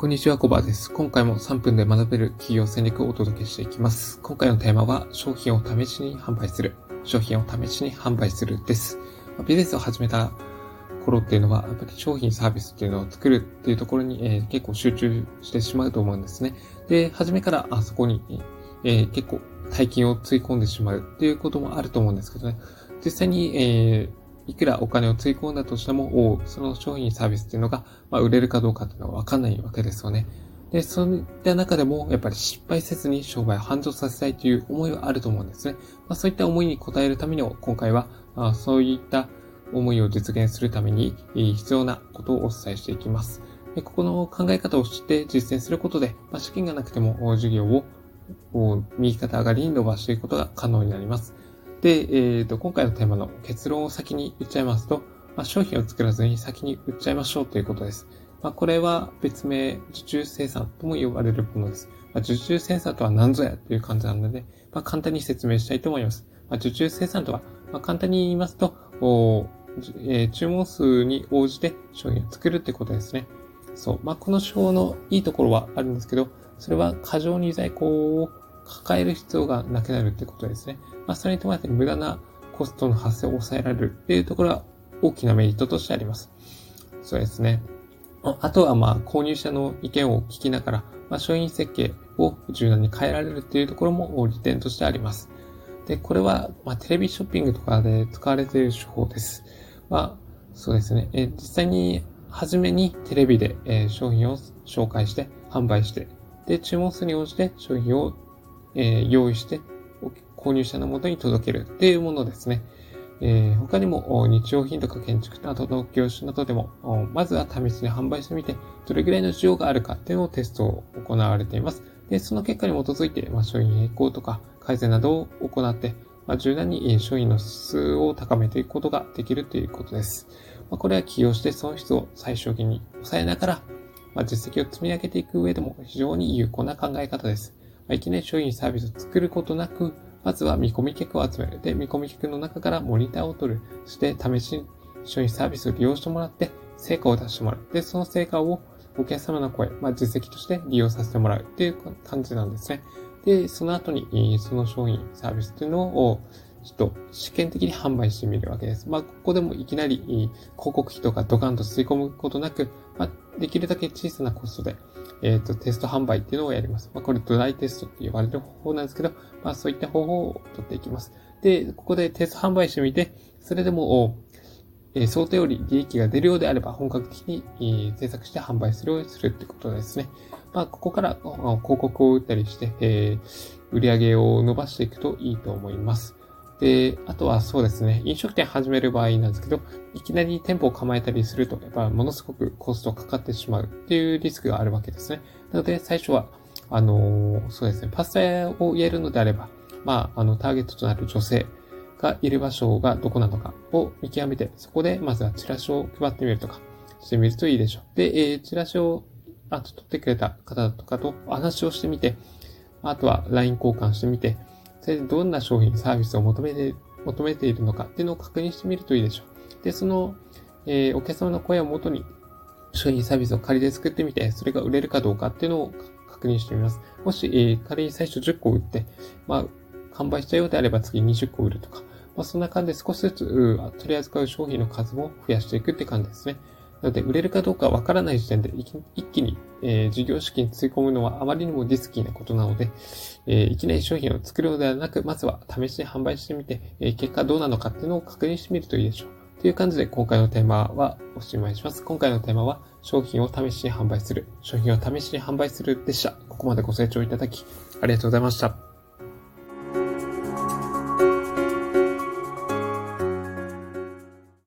こんにちは、コバです。今回も3分で学べる企業戦略をお届けしていきます。今回のテーマは、商品を試しに販売する。商品を試しに販売するです。ビジネスを始めた頃っていうのは、やっぱり商品サービスっていうのを作るっていうところに、えー、結構集中してしまうと思うんですね。で、初めからあそこに、えー、結構大金をつい込んでしまうっていうこともあると思うんですけどね。実際に、えーいくらお金をつい込んだとしても、その商品サービスっていうのが、まあ、売れるかどうかっていうのはわかんないわけですよね。で、そういった中でも、やっぱり失敗せずに商売を繁盛させたいという思いはあると思うんですね。まあ、そういった思いに応えるためにも、今回は、あそういった思いを実現するために必要なことをお伝えしていきます。でここの考え方を知って実践することで、まあ、資金がなくても事業を右肩上がりに伸ばしていくことが可能になります。で、えっ、ー、と、今回のテーマの結論を先に言っちゃいますと、まあ、商品を作らずに先に売っちゃいましょうということです。まあ、これは別名、受注生産とも呼ばれるものです。まあ、受注生産とは何ぞやという感じなので、まあ、簡単に説明したいと思います。まあ、受注生産とは、まあ、簡単に言いますと、おえー、注文数に応じて商品を作るってことですね。そう。まあ、この手法のいいところはあるんですけど、それは過剰に在庫を抱える必要がなくなるってことですね。まあ、それに伴って無駄なコストの発生を抑えられるっていうところは大きなメリットとしてあります。そうですね。あとは、まあ、購入者の意見を聞きながら、まあ、商品設計を柔軟に変えられるっていうところも利点としてあります。で、これは、まあ、テレビショッピングとかで使われている手法です。まあ、そうですね。え実際に、初めにテレビで、え商品を紹介して、販売して、で、注文数に応じて商品をえー、用意して購入者のもとに届けるっていうものですね。えー、他にも日用品とか建築などの業種などでも、まずは試しに販売してみて、どれぐらいの需要があるかっていうのをテストを行われています。で、その結果に基づいて、まあ、商品変更とか改善などを行って、まあ、柔軟に商品の質を高めていくことができるということです。まあ、これは起業して損失を最小限に抑えながら、まあ、実績を積み上げていく上でも非常に有効な考え方です。いきなり商品サービスを作ることなく、まずは見込み客を集める。で、見込み客の中からモニターを取る。そして試し商品サービスを利用してもらって、成果を出してもらう。で、その成果をお客様の声、まあ、実績として利用させてもらうっていう感じなんですね。で、その後に、その商品、サービスっていうのを、ちょっと試験的に販売してみるわけです。まあ、ここでもいきなり広告費とかドカンと吸い込むことなく、できるだけ小さなコストで、えっ、ー、と、テスト販売っていうのをやります。まあ、これドライテストって呼ばれる方法なんですけど、まあ、そういった方法を取っていきます。で、ここでテスト販売してみて、それでも、えー、想定より利益が出るようであれば、本格的に、えー、制作して販売するようにするってことですね。まあ、ここから広告を打ったりして、えー、売り上げを伸ばしていくといいと思います。で、あとはそうですね、飲食店始める場合なんですけど、いきなり店舗を構えたりすると、やっぱものすごくコストかかってしまうっていうリスクがあるわけですね。なので、最初は、あのー、そうですね、パスタ屋をやるのであれば、まあ、あの、ターゲットとなる女性がいる場所がどこなのかを見極めて、そこでまずはチラシを配ってみるとかしてみるといいでしょう。で、えー、チラシを、あと取ってくれた方とかと話をしてみて、あとは LINE 交換してみて、それでどんな商品、サービスを求めて、求めているのかっていうのを確認してみるといいでしょう。で、その、えー、お客様の声をもとに商品サービスを仮で作ってみて、それが売れるかどうかっていうのを確認してみます。もし、えー、仮に最初10個売って、まあ、完売したようであれば次20個売るとか、まあ、そんな感じで少しずつ取り扱う商品の数も増やしていくって感じですね。なので、売れるかどうかわからない時点で一気に、えー、事業資金つい込むのはあまりにもリスキーなことなので、えー、いきなり商品を作るのではなく、まずは試しに販売してみて、えー、結果どうなのかっていうのを確認してみるといいでしょう。という感じで今回のテーマはおしまいします。今回のテーマは商品を試しに販売する、商品を試しに販売するでした。ここまでご清聴いただきありがとうございました。